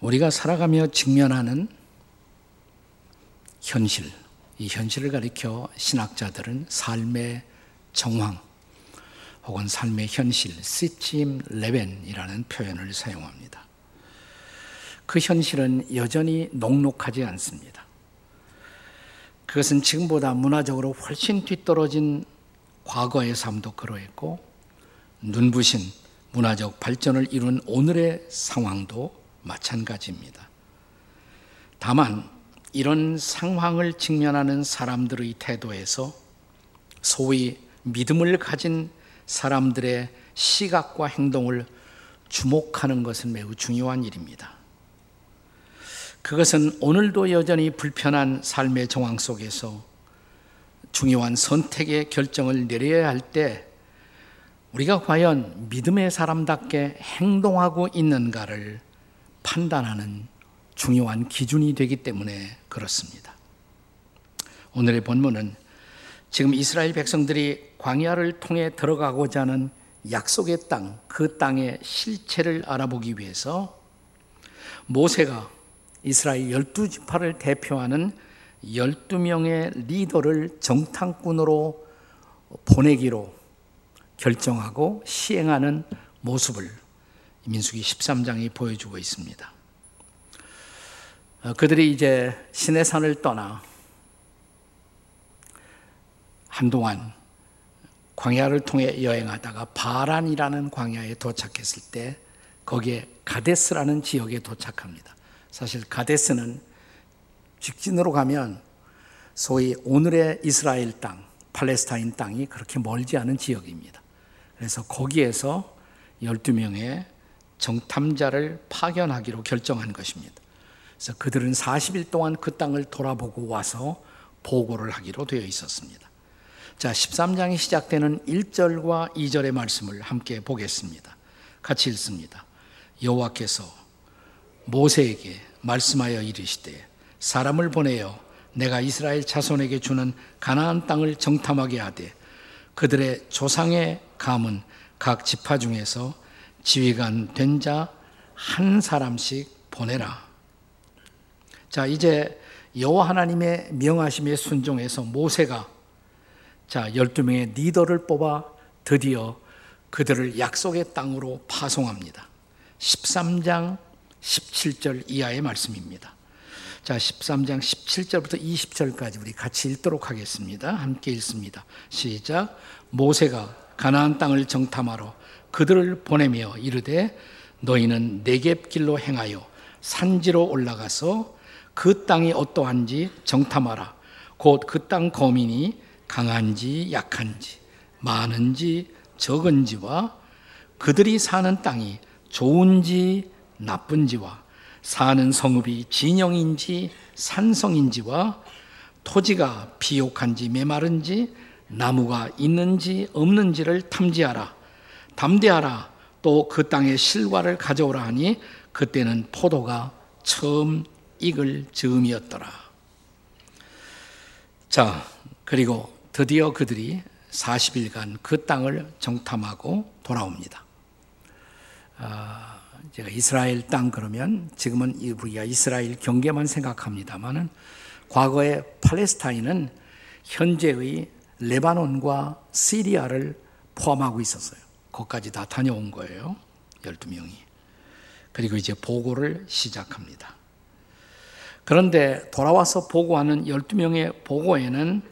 우리가 살아가며 직면하는 현실, 이 현실을 가리켜 신학자들은 삶의 정황 혹은 삶의 현실, 시침 레벤이라는 표현을 사용합니다. 그 현실은 여전히 녹록하지 않습니다. 그것은 지금보다 문화적으로 훨씬 뒤떨어진 과거의 삶도 그러했고 눈부신 문화적 발전을 이룬 오늘의 상황도 마찬가지입니다. 다만 이런 상황을 직면하는 사람들의 태도에서 소위 믿음을 가진 사람들의 시각과 행동을 주목하는 것은 매우 중요한 일입니다. 그것은 오늘도 여전히 불편한 삶의 정황 속에서 중요한 선택의 결정을 내려야 할 때 우리가 과연 믿음의 사람답게 행동하고 있는가를 판단하는 중요한 기준이 되기 때문에 그렇습니다. 오늘의 본문은 지금 이스라엘 백성들이 광야를 통해 들어가고자 하는 약속의 땅, 그 땅의 실체를 알아보기 위해서 모세가 이스라엘 열두 지파를 대표하는 12명의 리더를 정탐꾼으로 보내기로 결정하고 시행하는 모습을 민수기 13장이 보여주고 있습니다. 어, 그들이 이제 시내산을 떠나 한동안 광야를 통해 여행하다가 바란이라는 광야에 도착했을 때 거기에 가데스라는 지역에 도착합니다. 사실 가데스는 직진으로 가면 소위 오늘의 이스라엘 땅, 팔레스타인 땅이 그렇게 멀지 않은 지역입니다. 그래서 거기에서 12명의 정탐자를 파견하기로 결정한 것입니다. 그래서 그들은 40일 동안 그 땅을 돌아보고 와서 보고를 하기로 되어 있었습니다. 자, 13장이 시작되는 1절과 2절의 말씀을 함께 보겠습니다. 같이 읽습니다. 여호와께서 모세에게 말씀하여 이르시되 사람을 보내어 내가 이스라엘 자손에게 주는 가나안 땅을 정탐하게 하되 그들의 조상의 감은 각 지파 중에서 지휘관 된 자 한 사람씩 보내라. 자, 이제 여호와 하나님의 명하심에 순종해서 모세가 자, 12명의 리더를 뽑아 드디어 그들을 약속의 땅으로 파송합니다. 13장 17절 이하의 말씀입니다. 자, 13장 17절부터 20절까지 우리 같이 읽도록 하겠습니다. 함께 읽습니다. 시작. 모세가 가나안 땅을 정탐하러 그들을 보내며 이르되 너희는 네겝 길로 행하여 산지로 올라가서 그 땅이 어떠한지 정탐하라. 곧 그 땅 거민이 강한지 약한지 많은지 적은지와 그들이 사는 땅이 좋은지 나쁜지와 사는 성읍이 진영인지 산성인지와 토지가 비옥한지 메마른지 나무가 있는지 없는지를 탐지하라. 담대하라. 또 그 땅의 실과를 가져오라 하니 그때는 포도가 처음 익을 즈음이었더라. 자, 그리고 드디어 그들이 40일간 그 땅을 정탐하고 돌아옵니다. 아, 제가 이스라엘 땅 그러면 지금은 우리가 이스라엘 경계만 생각합니다만은 과거의 팔레스타인은 현재의 레바논과 시리아를 포함하고 있었어요. 거기까지 다 다녀온 거예요. 12명이. 그리고 이제 보고를 시작합니다. 그런데 돌아와서 보고하는 12명의 보고에는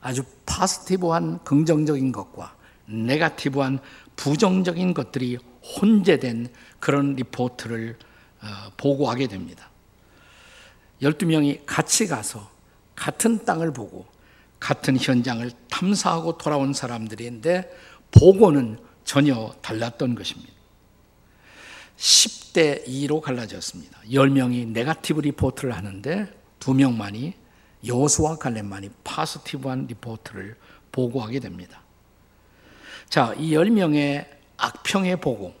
아주 파스티브한 긍정적인 것과 네가티브한 부정적인 것들이 혼재된 그런 리포트를 어, 보고하게 됩니다. 12명이 같이 가서 같은 땅을 보고 같은 현장을 탐사하고 돌아온 사람들인데 보고는 전혀 달랐던 것입니다. 10대 2로 갈라졌습니다. 10명이 negative report를 하는데 2명만이 여호수아와 갈렙만이 positive한 report를 보고하게 됩니다. 자, 이 10명의 악평의 보고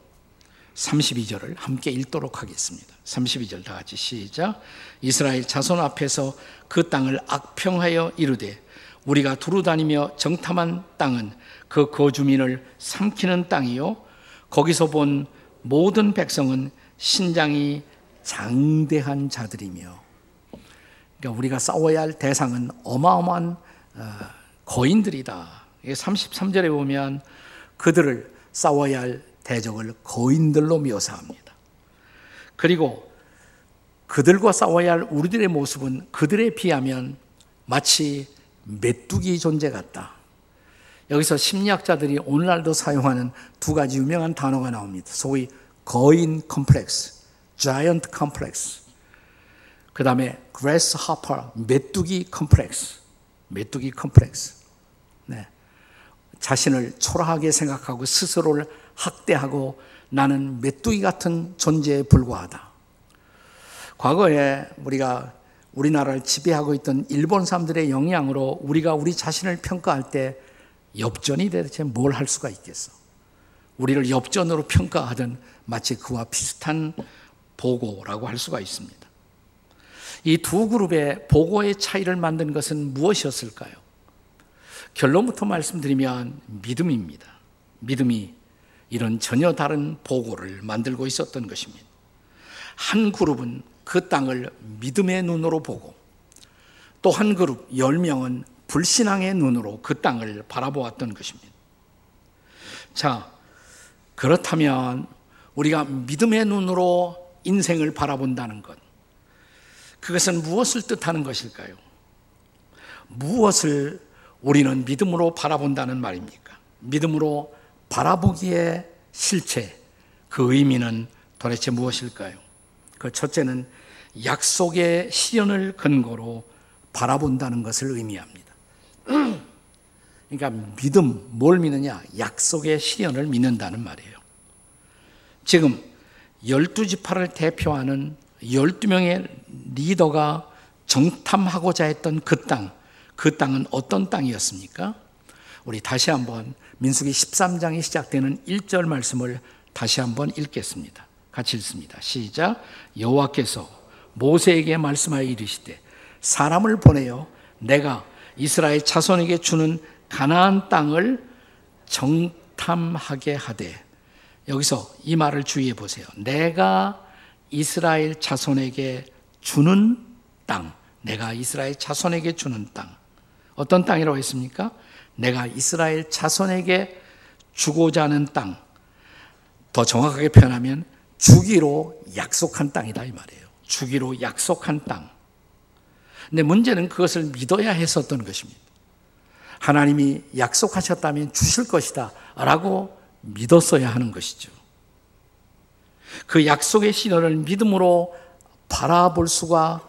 32절을 함께 읽도록 하겠습니다. 32절 다 같이 시작. 이스라엘 자손 앞에서 그 땅을 악평하여 이르되 우리가 두루 다니며 정탐한 땅은 그 거주민을 삼키는 땅이요 거기서 본 모든 백성은 신장이 장대한 자들이며 그러니까 우리가 싸워야 할 대상은 어마어마한 어, 거인들이다. 33절에 보면 그들을 싸워야 할 대적을 거인들로 묘사합니다. 그리고 그들과 싸워야 할 우리들의 모습은 그들에 비하면 마치 메뚜기 존재 같다. 여기서 심리학자들이 오늘날도 사용하는 두 가지 유명한 단어가 나옵니다. 소위 거인 콤플렉스, giant complex. 그 다음에 grasshopper, 메뚜기 콤플렉스. 메뚜기 콤플렉스. 네. 자신을 초라하게 생각하고 스스로를 학대하고 나는 메뚜기 같은 존재에 불과하다. 과거에 우리가 우리나라를 지배하고 있던 일본 사람들의 영향으로 우리가 우리 자신을 평가할 때 엽전이 대체 뭘 할 수가 있겠어? 우리를 엽전으로 평가하던 마치 그와 비슷한 보고라고 할 수가 있습니다. 이 두 그룹의 보고의 차이를 만든 것은 무엇이었을까요? 결론부터 말씀드리면 믿음입니다. 믿음이 이런 전혀 다른 보고를 만들고 있었던 것입니다. 한 그룹은 그 땅을 믿음의 눈으로 보고 또 한 그룹 10명은 불신앙의 눈으로 그 땅을 바라보았던 것입니다. 자, 그렇다면 우리가 믿음의 눈으로 인생을 바라본다는 것, 그것은 무엇을 뜻하는 것일까요? 무엇을 우리는 믿음으로 바라본다는 말입니까? 믿음으로 바라보기의 실체, 그 의미는 도대체 무엇일까요? 그 첫째는 약속의 실현을 근거로 바라본다는 것을 의미합니다. 그러니까 믿음, 뭘 믿느냐? 약속의 실현을 믿는다는 말이에요. 지금 열두 지파를 대표하는 12명의 리더가 정탐하고자 했던 그 땅, 그 땅은 어떤 땅이었습니까? 우리 다시 한번 민수기 13장이 시작되는 1절 말씀을 다시 한번 읽겠습니다. 같이 읽습니다. 시작. 여호와께서 모세에게 말씀하여 이르시되 사람을 보내어 내가 이스라엘 자손에게 주는 가나안 땅을 정탐하게 하되 여기서 이 말을 주의해 보세요. 내가 이스라엘 자손에게 주는 땅, 내가 이스라엘 자손에게 주는 땅. 어떤 땅이라고 했습니까? 내가 이스라엘 자손에게 주고자 하는 땅. 더 정확하게 표현하면 주기로 약속한 땅이다 이 말이에요. 주기로 약속한 땅. 근데 문제는 그것을 믿어야 했었던 것입니다. 하나님이 약속하셨다면 주실 것이다 라고 믿었어야 하는 것이죠. 그 약속의 신호를 믿음으로 바라볼 수가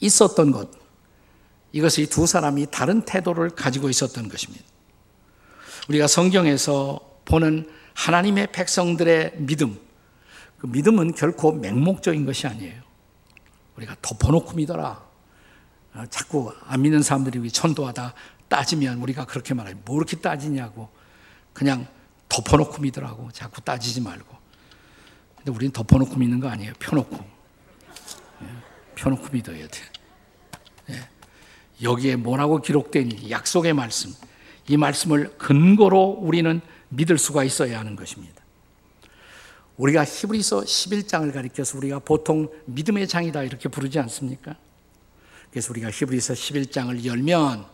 있었던 것. 이것이 두 사람이 다른 태도를 가지고 있었던 것입니다. 우리가 성경에서 보는 하나님의 백성들의 믿음, 그 믿음은 결코 맹목적인 것이 아니에요. 우리가 덮어놓고 믿어라. 아, 자꾸 안 믿는 사람들이 천도하다 따지면 우리가 그렇게 말해요. 뭐 이렇게 따지냐고. 그냥 덮어놓고 믿으라고. 자꾸 따지지 말고. 근데 우리는 덮어놓고 믿는 거 아니에요. 펴놓고. 예, 펴놓고 믿어야 돼. 예. 여기에 뭐라고 기록된 약속의 말씀. 이 말씀을 근거로 우리는 믿을 수가 있어야 하는 것입니다. 우리가 히브리서 11장을 가리켜서 우리가 보통 믿음의 장이다 이렇게 부르지 않습니까? 그래서 우리가 히브리서 11장을 열면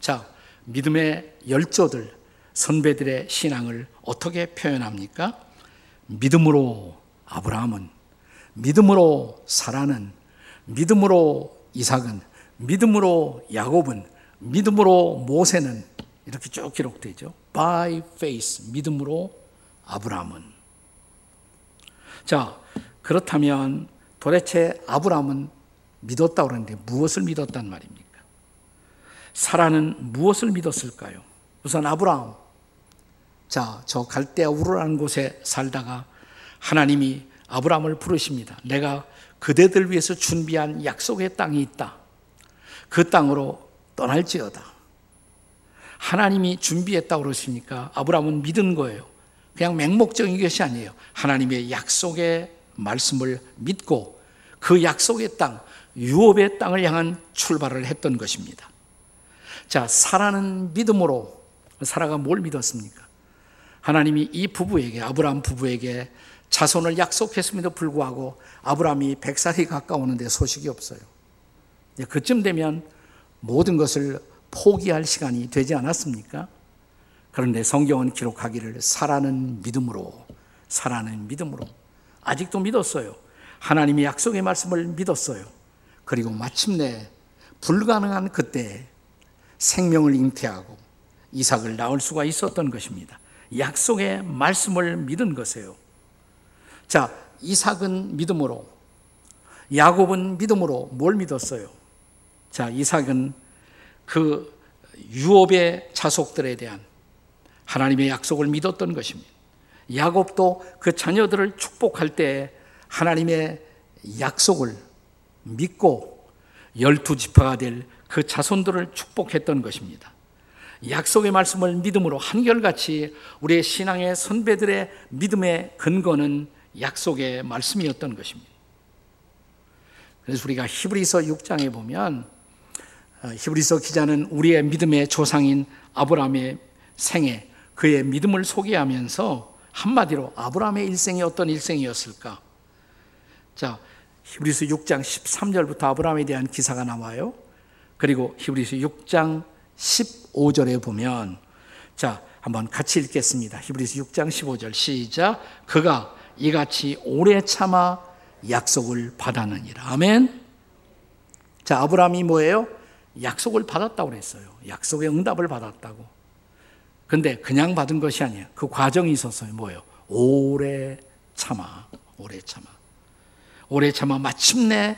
자, 믿음의 열조들 선배들의 신앙을 어떻게 표현합니까? 믿음으로 아브라함은 믿음으로 사라는 믿음으로 이삭은 믿음으로 야곱은 믿음으로 모세는 이렇게 쭉 기록되죠. By faith 믿음으로 아브라함은 자 그렇다면 도대체 아브라함은 믿었다고 그러는데 무엇을 믿었단 말입니까? 사라는 무엇을 믿었을까요? 우선 아브라함 자, 저 갈대아 우르라는 곳에 살다가 하나님이 아브라함을 부르십니다. 내가 그대들 위해서 준비한 약속의 땅이 있다. 그 땅으로 떠날지어다. 하나님이 준비했다고 그러시니까 아브라함은 믿은 거예요. 그냥 맹목적인 것이 아니에요. 하나님의 약속의 말씀을 믿고 그 약속의 땅, 유업의 땅을 향한 출발을 했던 것입니다. 자, 사라는 믿음으로 사라가 뭘 믿었습니까? 하나님이 이 부부에게 아브라함 부부에게 자손을 약속했음에도 불구하고 아브라함이 100살이 가까우는데 소식이 없어요. 그쯤 되면 모든 것을 포기할 시간이 되지 않았습니까? 그런데 성경은 기록하기를 사라는 믿음으로, 사라는 믿음으로 아직도 믿었어요. 하나님의 약속의 말씀을 믿었어요. 그리고 마침내 불가능한 그때 생명을 잉태하고 이삭을 낳을 수가 있었던 것입니다. 약속의 말씀을 믿은 것이에요. 자, 이삭은 믿음으로, 야곱은 믿음으로 뭘 믿었어요? 자, 이삭은 그 유업의 자속들에 대한 하나님의 약속을 믿었던 것입니다. 야곱도 그 자녀들을 축복할 때 하나님의 약속을 믿고 열두 지파가 될 그 자손들을 축복했던 것입니다. 약속의 말씀을 믿음으로 한결같이 우리의 신앙의 선배들의 믿음의 근거는 약속의 말씀이었던 것입니다. 그래서 우리가 히브리서 6장에 보면 어, 히브리서 기자는 우리의 믿음의 조상인 아브라함의 생애, 그의 믿음을 소개하면서 한마디로 아브라함의 일생이 어떤 일생이었을까? 자, 히브리서 6장 13절부터 아브라함에 대한 기사가 나와요. 그리고 히브리서 6장 15절에 보면 자, 한번 같이 읽겠습니다. 히브리서 6장 15절 시작. 그가 이같이 오래 참아 약속을 받았느니라. 아멘. 자, 아브라함이 뭐예요? 약속을 받았다고 그랬어요. 약속의 응답을 받았다고. 근데 그냥 받은 것이 아니에요. 그 과정이 있었어요. 뭐예요? 오래 참아. 오래 참아. 오래 참아 마침내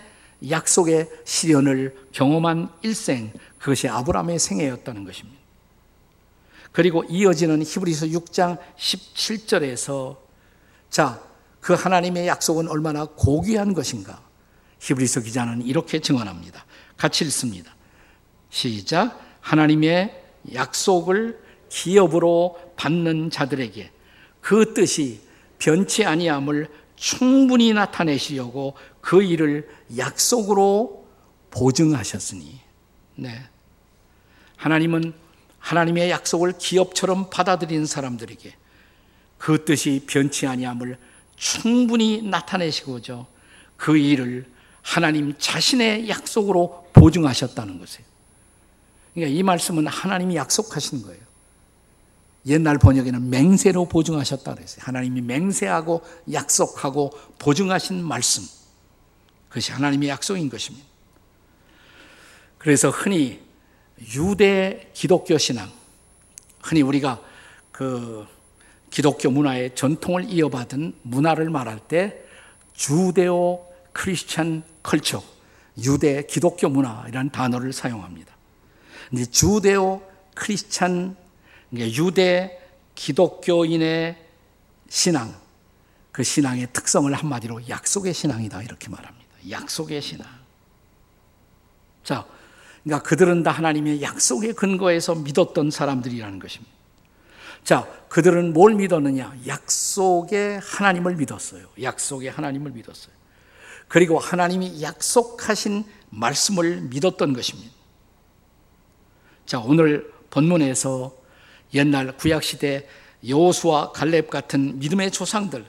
약속의 시련을 경험한 일생, 그것이 아브라함의 생애였다는 것입니다. 그리고 이어지는 히브리서 6장 17절에서 자, 그 하나님의 약속은 얼마나 고귀한 것인가? 히브리서 기자는 이렇게 증언합니다. 같이 읽습니다. 시작. 하나님의 약속을 기업으로 받는 자들에게 그 뜻이 변치 아니함을 충분히 나타내시려고 그 일을 약속으로 보증하셨으니. 네. 하나님은 하나님의 약속을 기업처럼 받아들인 사람들에게 그 뜻이 변치 아니함을 충분히 나타내시고죠. 그 일을 하나님 자신의 약속으로 보증하셨다는 것이에요. 그러니까 이 말씀은 하나님이 약속하신 거예요. 옛날 번역에는 맹세로 보증하셨다 그랬어요. 하나님이 맹세하고 약속하고 보증하신 말씀. 그것이 하나님의 약속인 것입니다. 그래서 흔히 유대 기독교 신앙, 흔히 우리가 그 기독교 문화의 전통을 이어받은 문화를 말할 때 주데오 크리스천 컬처, 유대 기독교 문화라는 단어를 사용합니다. 근데 주데오 크리스천 유대 기독교인의 신앙, 그 신앙의 특성을 한마디로 약속의 신앙이다 이렇게 말합니다. 약속의 신앙. 자, 그러니까 그들은 다 하나님의 약속의 근거에서 믿었던 사람들이라는 것입니다. 자, 그들은 뭘 믿었느냐? 약속의 하나님을 믿었어요. 약속의 하나님을 믿었어요. 그리고 하나님이 약속하신 말씀을 믿었던 것입니다. 자, 오늘 본문에서 옛날 구약시대 여호수와 갈렙 같은 믿음의 조상들,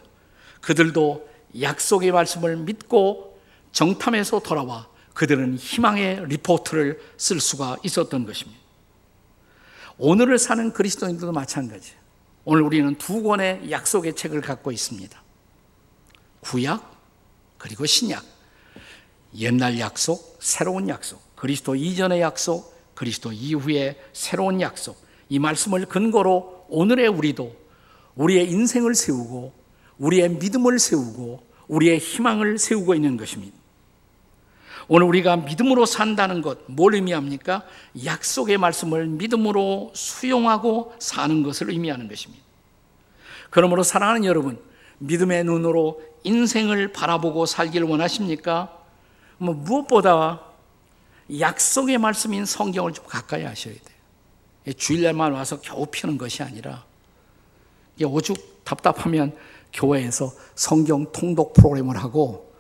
그들도 약속의 말씀을 믿고 정탐에서 돌아와 그들은 희망의 리포트를 쓸 수가 있었던 것입니다. 오늘을 사는 그리스도인들도 마찬가지예요. 오늘 우리는 두 권의 약속의 책을 갖고 있습니다. 구약, 그리고 신약. 옛날 약속, 새로운 약속. 그리스도 이전의 약속, 그리스도 이후의 새로운 약속. 이 말씀을 근거로 오늘의 우리도 우리의 인생을 세우고 우리의 믿음을 세우고 우리의 희망을 세우고 있는 것입니다. 오늘 우리가 믿음으로 산다는 것, 뭘 의미합니까? 약속의 말씀을 믿음으로 수용하고 사는 것을 의미하는 것입니다. 그러므로 사랑하는 여러분, 믿음의 눈으로 인생을 바라보고 살기를 원하십니까? 뭐 무엇보다 약속의 말씀인 성경을 좀 가까이 하셔야 돼요. 주일날만 와서 겨우 피는 것이 아니라 오죽 답답하면 교회에서 성경 통독 프로그램을 하고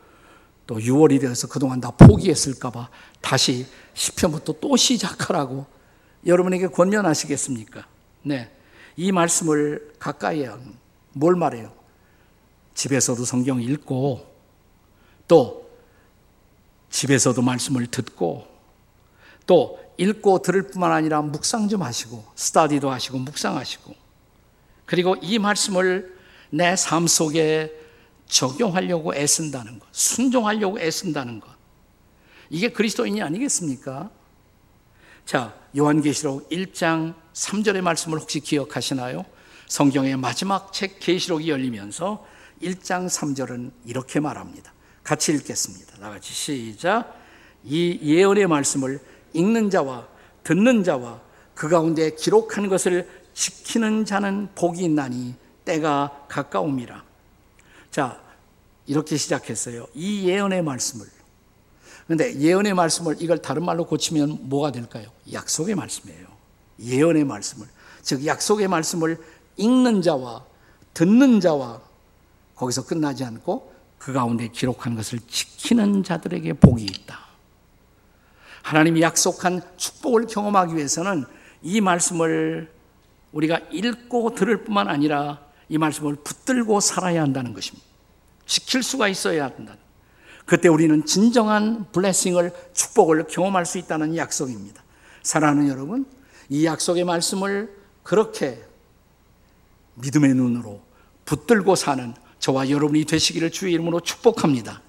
또 6월이 되어서 그동안 다 포기했을까봐 다시 10편부터 또 시작하라고 여러분에게 권면하시겠습니까? 네. 이 말씀을 가까이 뭘 말해요? 집에서도 성경 읽고 또 집에서도 말씀을 듣고 또 읽고 들을 뿐만 아니라 묵상 좀 하시고 스타디도 하시고 묵상하시고 그리고 이 말씀을 내 삶 속에 적용하려고 애쓴다는 것, 순종하려고 애쓴다는 것. 이게 그리스도인이 아니겠습니까? 자, 요한계시록 1장 3절의 말씀을 혹시 기억하시나요? 성경의 마지막 책 계시록이 열리면서 1장 3절은 이렇게 말합니다. 같이 읽겠습니다. 다 같이 시작. 이 예언의 말씀을 읽는 자와 듣는 자와 그 가운데 기록한 것을 지키는 자는 복이 있나니 때가 가까움이라. 자, 이렇게 시작했어요. 이 예언의 말씀을. 근데 예언의 말씀을 이걸 다른 말로 고치면 뭐가 될까요? 약속의 말씀이에요. 예언의 말씀을. 즉, 약속의 말씀을 읽는 자와 듣는 자와 거기서 끝나지 않고 그 가운데 기록한 것을 지키는 자들에게 복이 있다. 하나님이 약속한 축복을 경험하기 위해서는 이 말씀을 우리가 읽고 들을 뿐만 아니라 이 말씀을 붙들고 살아야 한다는 것입니다. 지킬 수가 있어야 한다. 그때 우리는 진정한 블레싱을 축복을 경험할 수 있다는 약속입니다. 사랑하는 여러분, 이 약속의 말씀을 그렇게 믿음의 눈으로 붙들고 사는 저와 여러분이 되시기를 주의 이름으로 축복합니다.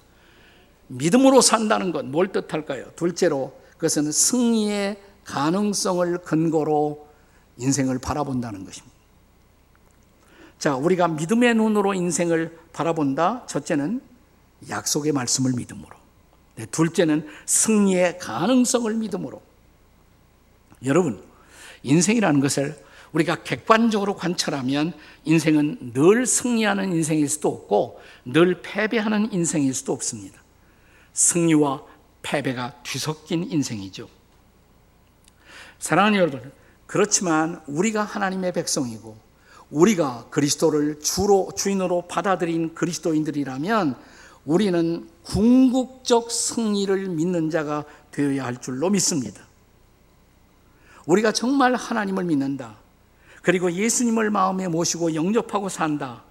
믿음으로 산다는 건 뭘 뜻할까요? 둘째로 그것은 승리의 가능성을 근거로 인생을 바라본다는 것입니다. 자, 우리가 믿음의 눈으로 인생을 바라본다. 첫째는 약속의 말씀을 믿음으로. 네, 둘째는 승리의 가능성을 믿음으로. 여러분, 인생이라는 것을 우리가 객관적으로 관찰하면 인생은 늘 승리하는 인생일 수도 없고 늘 패배하는 인생일 수도 없습니다. 승리와 패배가 뒤섞인 인생이죠. 사랑하는 여러분, 그렇지만 우리가 하나님의 백성이고 우리가 그리스도를 주로 주인으로 받아들인 그리스도인들이라면 우리는 궁극적 승리를 믿는 자가 되어야 할 줄로 믿습니다. 우리가 정말 하나님을 믿는다. 그리고 예수님을 마음에 모시고 영접하고 산다.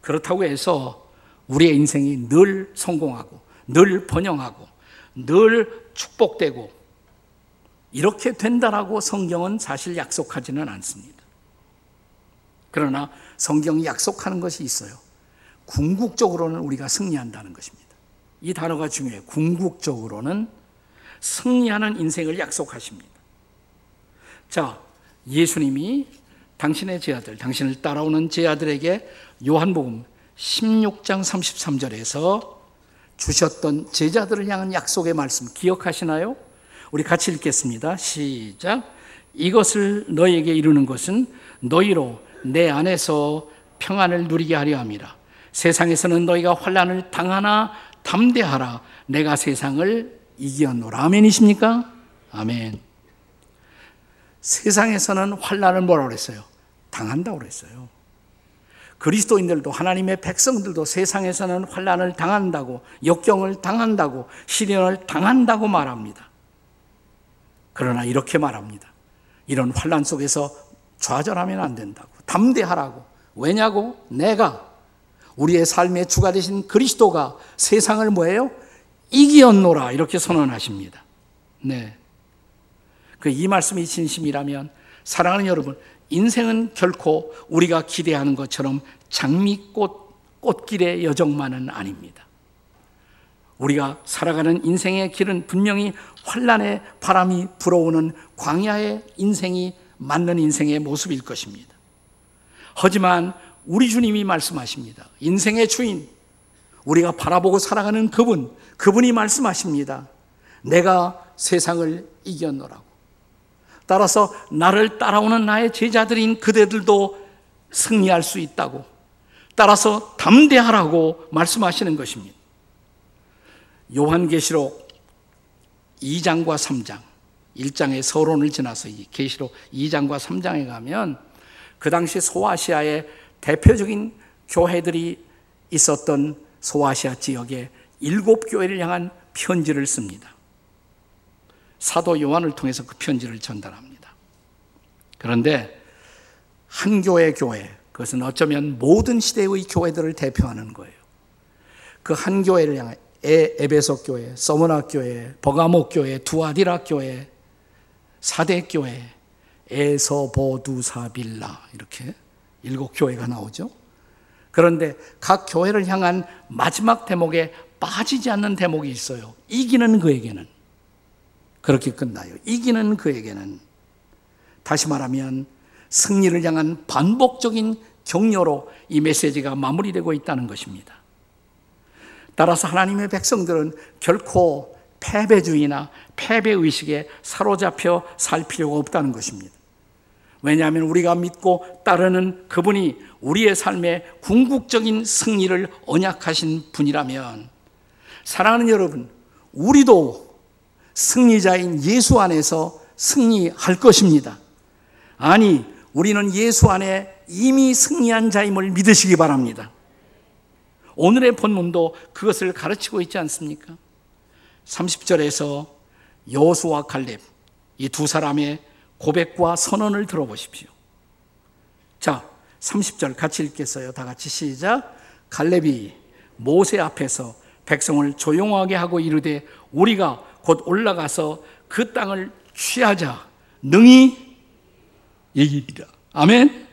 그렇다고 해서 우리의 인생이 늘 성공하고 늘 번영하고 늘 축복되고 이렇게 된다라고 성경은 사실 약속하지는 않습니다. 그러나 성경이 약속하는 것이 있어요. 궁극적으로는 우리가 승리한다는 것입니다. 이 단어가 중요해요. 궁극적으로는 승리하는 인생을 약속하십니다. 자, 예수님이 당신의 제아들, 당신을 따라오는 제아들에게 요한복음 16장 33절에서 주셨던 제자들을 향한 약속의 말씀 기억하시나요? 우리 같이 읽겠습니다. 시작. 이것을 너에게 이루는 것은 너희로 내 안에서 평안을 누리게 하려 함이라. 세상에서는 너희가 환란을 당하나 담대하라. 내가 세상을 이기었노라. 아멘이십니까? 아멘. 세상에서는 환란을 뭐라 그랬어요? 당한다고 그랬어요. 그리스도인들도 하나님의 백성들도 세상에서는 환란을 당한다고 역경을 당한다고 시련을 당한다고 말합니다. 그러나 이렇게 말합니다. 이런 환란 속에서 좌절하면 안 된다고. 담대하라고. 왜냐고? 내가 우리의 삶의 주가 되신 그리스도가 세상을 뭐예요? 이기었노라 이렇게 선언하십니다. 네. 그 이 말씀이 진심이라면 사랑하는 여러분, 인생은 결코 우리가 기대하는 것처럼 장미꽃 꽃길의 여정만은 아닙니다. 우리가 살아가는 인생의 길은 분명히 환란의 바람이 불어오는 광야의 인생이 맞는 인생의 모습일 것입니다. 하지만 우리 주님이 말씀하십니다. 인생의 주인, 우리가 바라보고 살아가는 그분, 그분이 말씀하십니다. 내가 세상을 이겼노라고. 따라서 나를 따라오는 나의 제자들인 그대들도 승리할 수 있다고. 따라서 담대하라고 말씀하시는 것입니다. 요한계시록 2장과 3장, 1장의 서론을 지나서 이 계시록 2장과 3장에 가면 그 당시 소아시아의 대표적인 교회들이 있었던 소아시아 지역에 일곱 교회를 향한 편지를 씁니다. 사도 요한을 통해서 그 편지를 전달합니다. 그런데 한 교회 교회, 그것은 어쩌면 모든 시대의 교회들을 대표하는 거예요. 그 한 교회를 향해 에베소 교회, 서머나 교회, 버가모 교회, 두아디라 교회, 사대 교회, 에서보두사빌라 이렇게 일곱 교회가 나오죠. 그런데 각 교회를 향한 마지막 대목에 빠지지 않는 대목이 있어요. 이기는 그에게는 그렇게 끝나요. 이기는 그에게는 다시 말하면 승리를 향한 반복적인 격려로 이 메시지가 마무리되고 있다는 것입니다. 따라서 하나님의 백성들은 결코 패배주의나 패배의식에 사로잡혀 살 필요가 없다는 것입니다. 왜냐하면 우리가 믿고 따르는 그분이 우리의 삶에 궁극적인 승리를 언약하신 분이라면 사랑하는 여러분, 우리도 승리자인 예수 안에서 승리할 것입니다. 아니, 우리는 예수 안에 이미 승리한 자임을 믿으시기 바랍니다. 오늘의 본문도 그것을 가르치고 있지 않습니까? 30절에서 여수와 갈렙 이 두 사람의 고백과 선언을 들어보십시오. 자, 30절 같이 읽겠어요. 다 같이 시작. 갈렙이 모세 앞에서 백성을 조용하게 하고 이르되 우리가 곧 올라가서 그 땅을 취하자. 능히 이기리라. 아멘.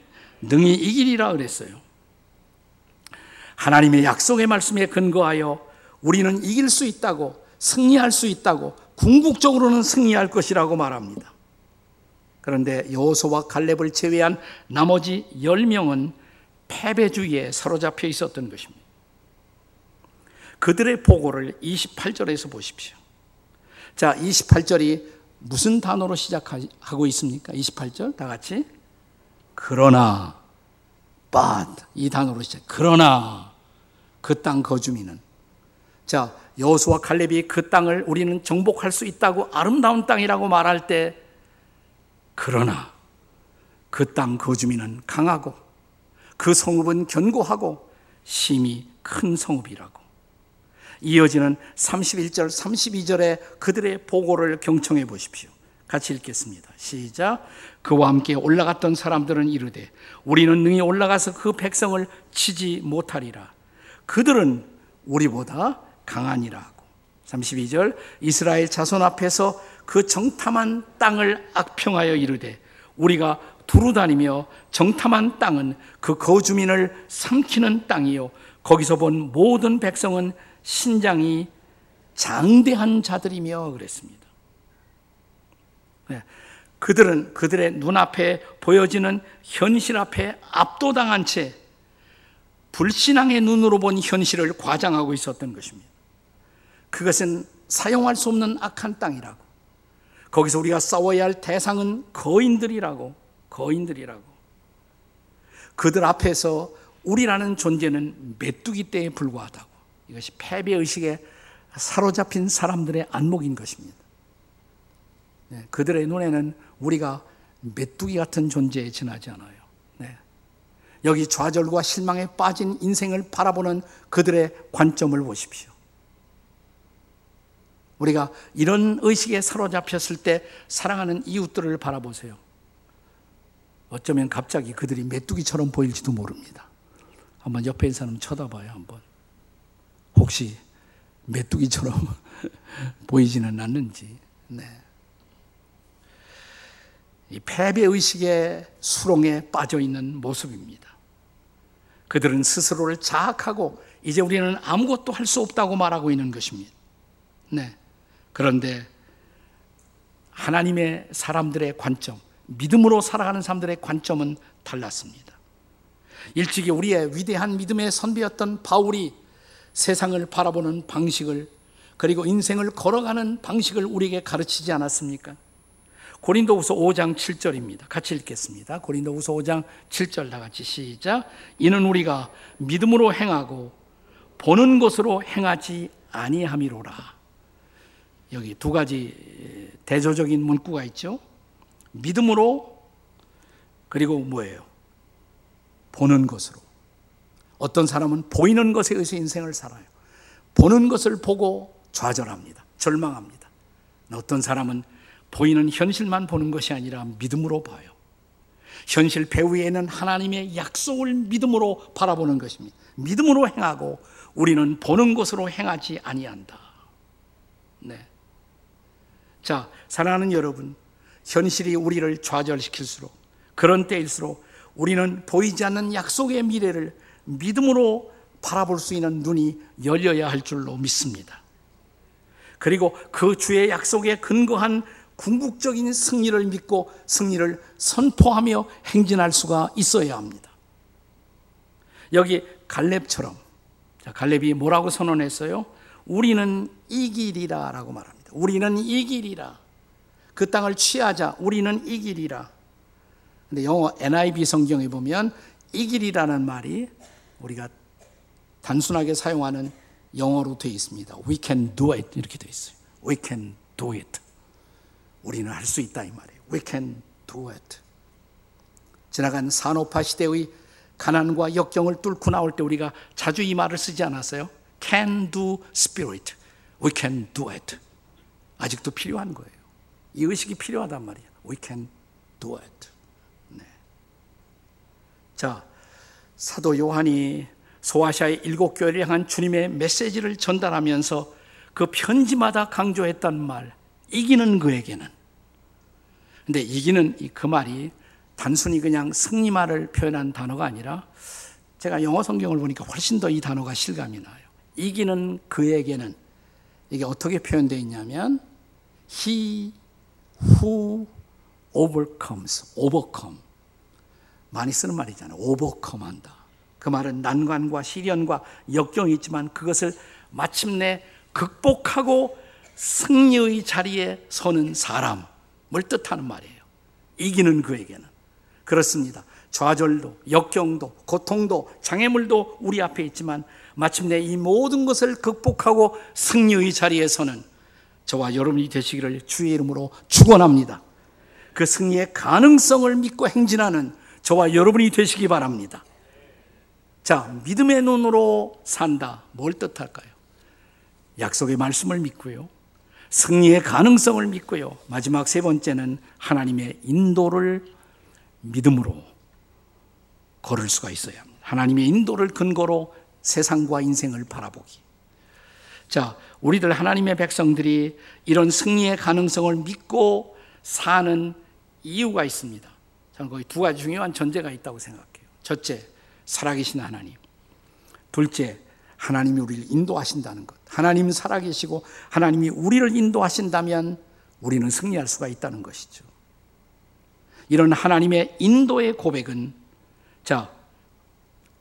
능히 이기리라 그랬어요. 하나님의 약속의 말씀에 근거하여 우리는 이길 수 있다고 승리할 수 있다고 궁극적으로는 승리할 것이라고 말합니다. 그런데 여호수와 갈렙을 제외한 나머지 10명은 패배주의에 사로잡혀 있었던 것입니다. 그들의 보고를 28절에서 보십시오. 자, 28절이 무슨 단어로 시작하고 있습니까? 28절 다 같이 그러나 but 이 단어로 시작. 그러나 그 땅 거주민은 자 여호수와 칼렙이 그 땅을 우리는 정복할 수 있다고 아름다운 땅이라고 말할 때 그러나 그 땅 거주민은 강하고 그 성읍은 견고하고 심히 큰 성읍이라고 이어지는 31절 32절의 그들의 보고를 경청해 보십시오. 같이 읽겠습니다. 시작. 그와 함께 올라갔던 사람들은 이르되 우리는 능히 올라가서 그 백성을 치지 못하리라. 그들은 우리보다 강하니라 하고 32절 이스라엘 자손 앞에서 그 정탐한 땅을 악평하여 이르되 우리가 두루 다니며 정탐한 땅은 그 거주민을 삼키는 땅이요 거기서 본 모든 백성은 신장이 장대한 자들이며 그랬습니다. 네. 그들은 그들의 눈앞에 보여지는 현실 앞에 압도당한 채 불신앙의 눈으로 본 현실을 과장하고 있었던 것입니다. 그것은 사용할 수 없는 악한 땅이라고. 거기서 우리가 싸워야 할 대상은 거인들이라고. 거인들이라고. 그들 앞에서 우리라는 존재는 메뚜기 떼에 불과하다고. 이것이 패배의식에 사로잡힌 사람들의 안목인 것입니다. 네, 그들의 눈에는 우리가 메뚜기 같은 존재에 지나지 않아요. 네. 여기 좌절과 실망에 빠진 인생을 바라보는 그들의 관점을 보십시오. 우리가 이런 의식에 사로잡혔을 때 사랑하는 이웃들을 바라보세요. 어쩌면 갑자기 그들이 메뚜기처럼 보일지도 모릅니다. 한번 옆에 있는 사람 쳐다봐요, 한번. 혹시 메뚜기처럼 보이지는 않는지. 네. 이 패배의식의 수렁에 빠져 있는 모습입니다. 그들은 스스로를 자학하고 이제 우리는 아무것도 할 수 없다고 말하고 있는 것입니다. 네. 그런데 하나님의 사람들의 관점, 믿음으로 살아가는 사람들의 관점은 달랐습니다. 일찍이 우리의 위대한 믿음의 선배였던 바울이 세상을 바라보는 방식을 그리고 인생을 걸어가는 방식을 우리에게 가르치지 않았습니까? 고린도후서 5장 7절입니다. 같이 읽겠습니다. 고린도후서 5장 7절 다 같이 시작. 이는 우리가 믿음으로 행하고 보는 것으로 행하지 아니함이로라. 여기 두 가지 대조적인 문구가 있죠. 믿음으로 그리고 뭐예요? 보는 것으로. 어떤 사람은 보이는 것에 의해서 인생을 살아요. 보는 것을 보고 좌절합니다. 절망합니다. 어떤 사람은 보이는 현실만 보는 것이 아니라 믿음으로 봐요. 현실 배후에는 하나님의 약속을 믿음으로 바라보는 것입니다. 믿음으로 행하고 우리는 보는 것으로 행하지 아니한다. 네. 자, 사랑하는 여러분, 현실이 우리를 좌절시킬수록 그런 때일수록 우리는 보이지 않는 약속의 미래를 믿음으로 바라볼 수 있는 눈이 열려야 할 줄로 믿습니다. 그리고 그 주의 약속에 근거한 궁극적인 승리를 믿고 승리를 선포하며 행진할 수가 있어야 합니다. 여기 갈렙처럼 갈렙이 뭐라고 선언했어요? 우리는 이길이라 라고 말합니다. 우리는 이길이라. 그 땅을 취하자. 우리는 이길이라. 근데 영어 NIV 성경에 보면 이길이라는 말이 우리가 단순하게 사용하는 영어로 되어 있습니다. We can do it 이렇게 되어 있어요. We can do it. 우리는 할 수 있다 이 말이에요. We can do it. 지나간 산업화 시대의 가난과 역경을 뚫고 나올 때 우리가 자주 이 말을 쓰지 않았어요? Can do spirit. We can do it. 아직도 필요한 거예요. 이 의식이 필요하단 말이에요. We can do it. 네. 자, 사도 요한이 소아시아의 일곱 교회를 향한 주님의 메시지를 전달하면서 그 편지마다 강조했던 말, 이기는 그에게는. 근데 이기는 그 말이 단순히 그냥 승리말을 표현한 단어가 아니라 제가 영어 성경을 보니까 훨씬 더 이 단어가 실감이 나요. 이기는 그에게는 이게 어떻게 표현되어 있냐면 he who overcomes, overcome. 많이 쓰는 말이잖아요. overcome 한다. 그 말은 난관과 시련과 역경이 있지만 그것을 마침내 극복하고 승리의 자리에 서는 사람을 뜻하는 말이에요. 이기는 그에게는. 그렇습니다. 좌절도, 역경도, 고통도, 장애물도 우리 앞에 있지만 마침내 이 모든 것을 극복하고 승리의 자리에 서는 저와 여러분이 되시기를 주의 이름으로 축원합니다. 그 승리의 가능성을 믿고 행진하는 저와 여러분이 되시기 바랍니다. 자, 믿음의 눈으로 산다. 뭘 뜻할까요? 약속의 말씀을 믿고요. 승리의 가능성을 믿고요. 마지막 세 번째는 하나님의 인도를 믿음으로 걸을 수가 있어야 합니다. 하나님의 인도를 근거로 세상과 인생을 바라보기. 자, 우리들 하나님의 백성들이 이런 승리의 가능성을 믿고 사는 이유가 있습니다. 저는 거기 두 가지 중요한 전제가 있다고 생각해요. 첫째, 살아계신 하나님. 둘째, 하나님이 우리를 인도하신다는 것. 하나님 살아계시고 하나님이 우리를 인도하신다면 우리는 승리할 수가 있다는 것이죠. 이런 하나님의 인도의 고백은 자,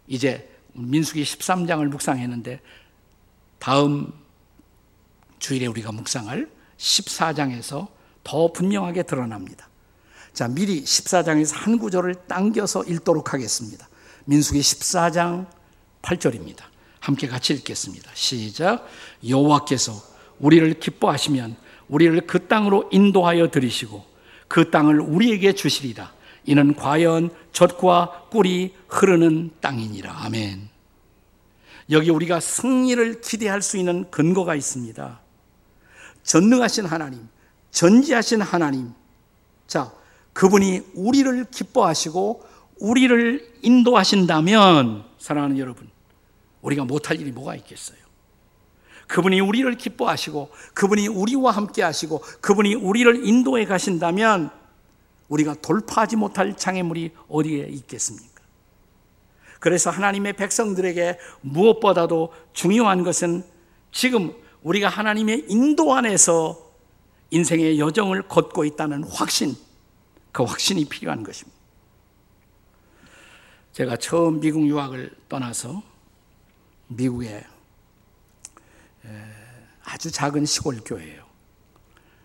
이제 민수기 13장을 묵상했는데 다음 주일에 우리가 묵상할 14장에서 더 분명하게 드러납니다. 자, 미리 14장에서 한 구절을 당겨서 읽도록 하겠습니다. 민수기 14장 8절입니다. 함께 같이 읽겠습니다. 시작. 여호와께서 우리를 기뻐하시면 우리를 그 땅으로 인도하여 들이시고 그 땅을 우리에게 주시리라. 이는 과연 젖과 꿀이 흐르는 땅이니라. 아멘. 여기 우리가 승리를 기대할 수 있는 근거가 있습니다. 전능하신 하나님, 전지하신 하나님. 자, 그분이 우리를 기뻐하시고 우리를 인도하신다면 사랑하는 여러분, 우리가 못할 일이 뭐가 있겠어요? 그분이 우리를 기뻐하시고 그분이 우리와 함께 하시고 그분이 우리를 인도해 가신다면 우리가 돌파하지 못할 장애물이 어디에 있겠습니까? 그래서 하나님의 백성들에게 무엇보다도 중요한 것은 지금 우리가 하나님의 인도 안에서 인생의 여정을 걷고 있다는 확신, 그 확신이 필요한 것입니다. 제가 처음 미국 유학을 떠나서 미국에 아주 작은 시골 교회예요.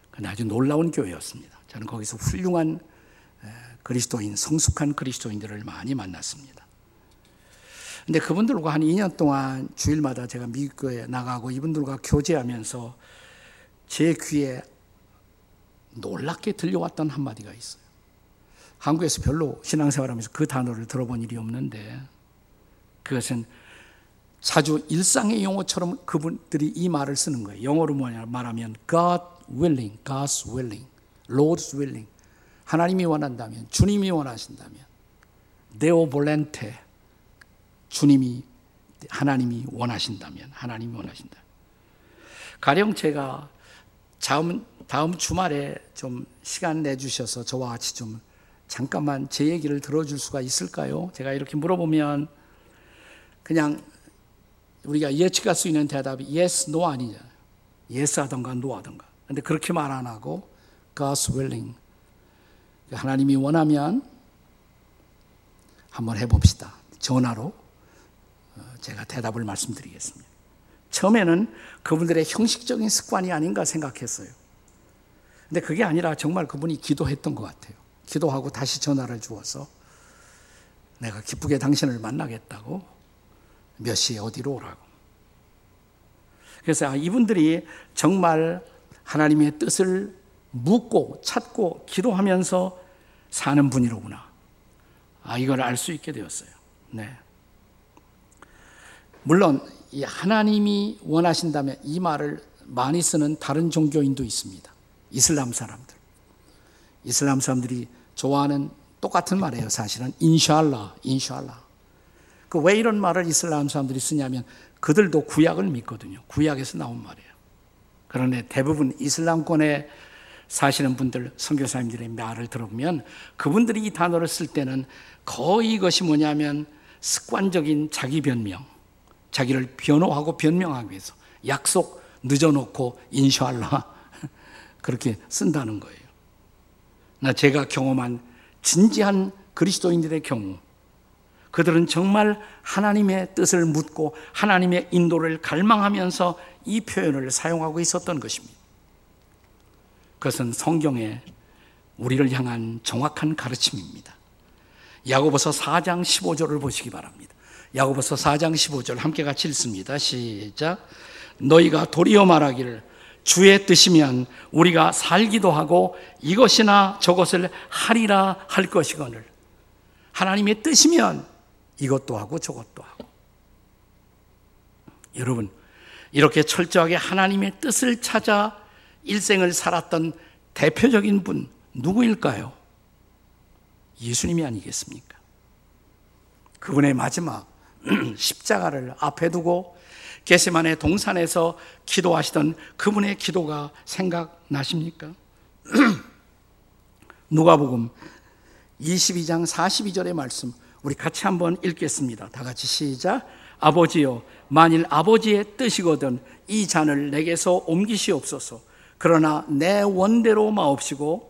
근데 아주 놀라운 교회였습니다. 저는 거기서 훌륭한 그리스도인, 성숙한 그리스도인들을 많이 만났습니다. 근데 그분들과 한 2년 동안 주일마다 제가 미국에 나가고 이분들과 교제하면서 제 귀에 놀랍게 들려왔던 한마디가 있어요. 한국에서 별로 신앙생활하면서 그 단어를 들어본 일이 없는데 그것은 사주 일상의 용어처럼 그분들이 이 말을 쓰는 거예요. 영어로 뭐냐 말하면 God willing, God's willing, Lord's willing. 하나님이 원한다면, 주님이 원하신다면 네오 볼렌테 주님이 하나님이 원하신다면 하나님이 원하신다. 가령 제가 다음 다음 주말에 좀 시간 내주셔서 저와 같이 좀 잠깐만 제 얘기를 들어줄 수가 있을까요? 제가 이렇게 물어보면 그냥 우리가 예측할 수 있는 대답이 yes, no 아니냐. yes 하던가 no 하던가. 근데 그렇게 말 안 하고 God's willing. 하나님이 원하면 한번 해봅시다. 전화로 어, 제가 대답을 말씀드리겠습니다. 처음에는 그분들의 형식적인 습관이 아닌가 생각했어요. 근데 그게 아니라 정말 그분이 기도했던 것 같아요. 기도하고 다시 전화를 주어서 내가 기쁘게 당신을 만나겠다고 몇 시에 어디로 오라고. 그래서 아, 이분들이 정말 하나님의 뜻을 묻고 찾고 기도하면서 사는 분이로구나. 아, 이걸 알 수 있게 되었어요. 네. 물론 이 하나님이 원하신다면 이 말을 많이 쓰는 다른 종교인도 있습니다. 이슬람 사람들. 이슬람 사람들이 좋아하는 똑같은 말이에요. 사실은 인샬라, 인샬라. 그 왜 이런 말을 이슬람 사람들이 쓰냐면 그들도 구약을 믿거든요. 구약에서 나온 말이에요. 그런데 대부분 이슬람권에 사시는 분들, 선교사님들의 말을 들어보면 그분들이 이 단어를 쓸 때는 거의 이것이 뭐냐면 습관적인 자기 변명, 자기를 변호하고 변명하기 위해서 약속 늦어놓고 인쇼알라 그렇게 쓴다는 거예요. 나 제가 경험한 진지한 그리스도인들의 경우 그들은 정말 하나님의 뜻을 묻고 하나님의 인도를 갈망하면서 이 표현을 사용하고 있었던 것입니다. 그것은 성경에 우리를 향한 정확한 가르침입니다. 야고보서 4장 15절을 보시기 바랍니다. 야고보서 4장 15절 함께 같이 읽습니다. 시작. 너희가 도리어 말하기를 주의 뜻이면 우리가 살기도 하고 이것이나 저것을 하리라 할 것이거늘 하나님의 뜻이면 이것도 하고 저것도 하고 여러분 이렇게 철저하게 하나님의 뜻을 찾아 일생을 살았던 대표적인 분 누구일까요? 예수님이 아니겠습니까? 그분의 마지막 십자가를 앞에 두고 게세만의 동산에서 기도하시던 그분의 기도가 생각나십니까? 누가복음 22장 42절의 말씀 우리 같이 한번 읽겠습니다. 다 같이 시작. 아버지요 만일 아버지의 뜻이거든 이 잔을 내게서 옮기시옵소서. 그러나 내 원대로 마옵시고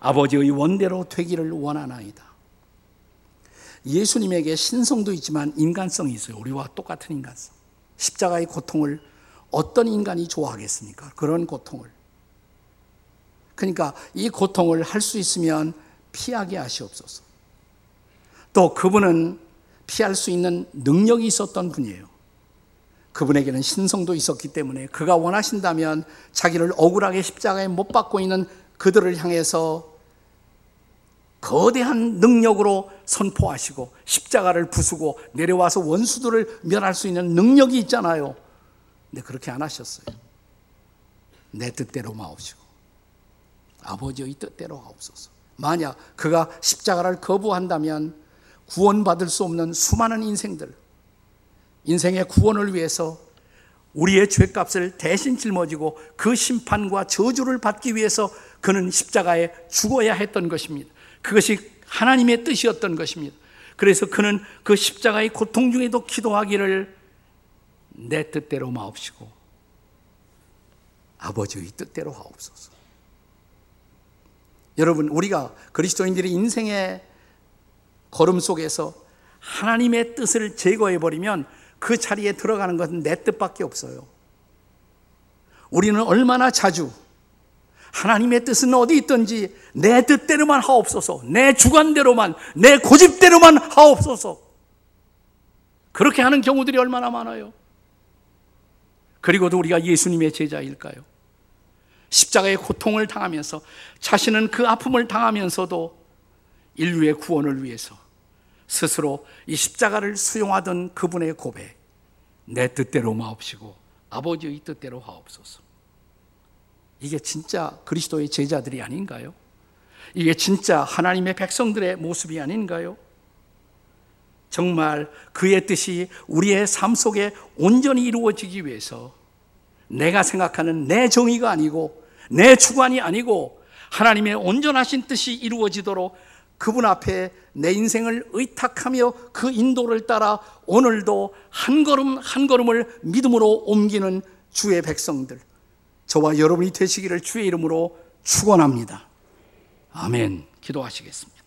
아버지의 원대로 되기를 원하나이다. 예수님에게 신성도 있지만 인간성이 있어요. 우리와 똑같은 인간성. 십자가의 고통을 어떤 인간이 좋아하겠습니까? 그런 고통을. 그러니까 이 고통을 할 수 있으면 피하게 하시옵소서. 또 그분은 피할 수 있는 능력이 있었던 분이에요. 그분에게는 신성도 있었기 때문에 그가 원하신다면 자기를 억울하게 십자가에 못 박고 있는 그들을 향해서 거대한 능력으로 선포하시고 십자가를 부수고 내려와서 원수들을 멸할 수 있는 능력이 있잖아요. 근데 그렇게 안 하셨어요. 내 뜻대로 마옵시고 아버지의 뜻대로 하옵소서. 만약 그가 십자가를 거부한다면 구원받을 수 없는 수많은 인생들, 인생의 구원을 위해서 우리의 죄값을 대신 짊어지고 그 심판과 저주를 받기 위해서 그는 십자가에 죽어야 했던 것입니다. 그것이 하나님의 뜻이었던 것입니다. 그래서 그는 그 십자가의 고통 중에도 기도하기를 내 뜻대로 마옵시고 아버지의 뜻대로 하옵소서. 여러분, 우리가 그리스도인들이 인생의 걸음 속에서 하나님의 뜻을 제거해버리면 그 자리에 들어가는 것은 내 뜻밖에 없어요. 우리는 얼마나 자주 하나님의 뜻은 어디 있든지 내 뜻대로만 하옵소서, 내 주관대로만, 내 고집대로만 하옵소서. 그렇게 하는 경우들이 얼마나 많아요. 그리고도 우리가 예수님의 제자일까요? 십자가의 고통을 당하면서 자신은 그 아픔을 당하면서도 인류의 구원을 위해서 스스로 이 십자가를 수용하던 그분의 고백, 내 뜻대로 마옵시고 아버지의 뜻대로 하옵소서. 이게 진짜 그리스도의 제자들이 아닌가요? 이게 진짜 하나님의 백성들의 모습이 아닌가요? 정말 그의 뜻이 우리의 삶 속에 온전히 이루어지기 위해서 내가 생각하는 내 정의가 아니고 내 주관이 아니고 하나님의 온전하신 뜻이 이루어지도록 그분 앞에 내 인생을 의탁하며 그 인도를 따라 오늘도 한 걸음 한 걸음을 믿음으로 옮기는 주의 백성들 저와 여러분이 되시기를 주의 이름으로 축원합니다. 아멘. 기도하시겠습니다.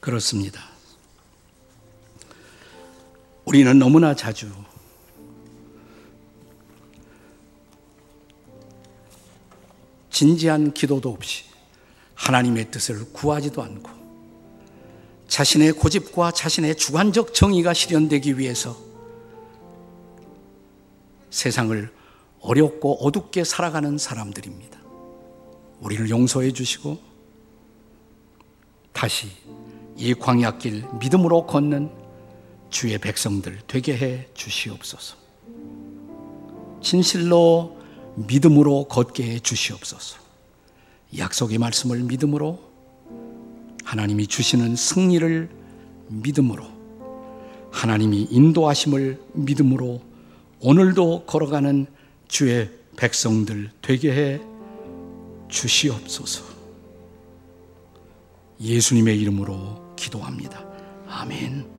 그렇습니다. 우리는 너무나 자주 진지한 기도도 없이 하나님의 뜻을 구하지도 않고 자신의 고집과 자신의 주관적 정의가 실현되기 위해서 세상을 어렵고 어둡게 살아가는 사람들입니다. 우리를 용서해 주시고 다시 이 광야길 믿음으로 걷는 주의 백성들 되게 해 주시옵소서. 진실로 믿음으로 걷게 해 주시옵소서. 약속의 말씀을 믿음으로 하나님이 주시는 승리를 믿음으로 하나님이 인도하심을 믿음으로 오늘도 걸어가는 주의 백성들 되게 해 주시옵소서. 예수님의 이름으로 기도합니다. 아멘.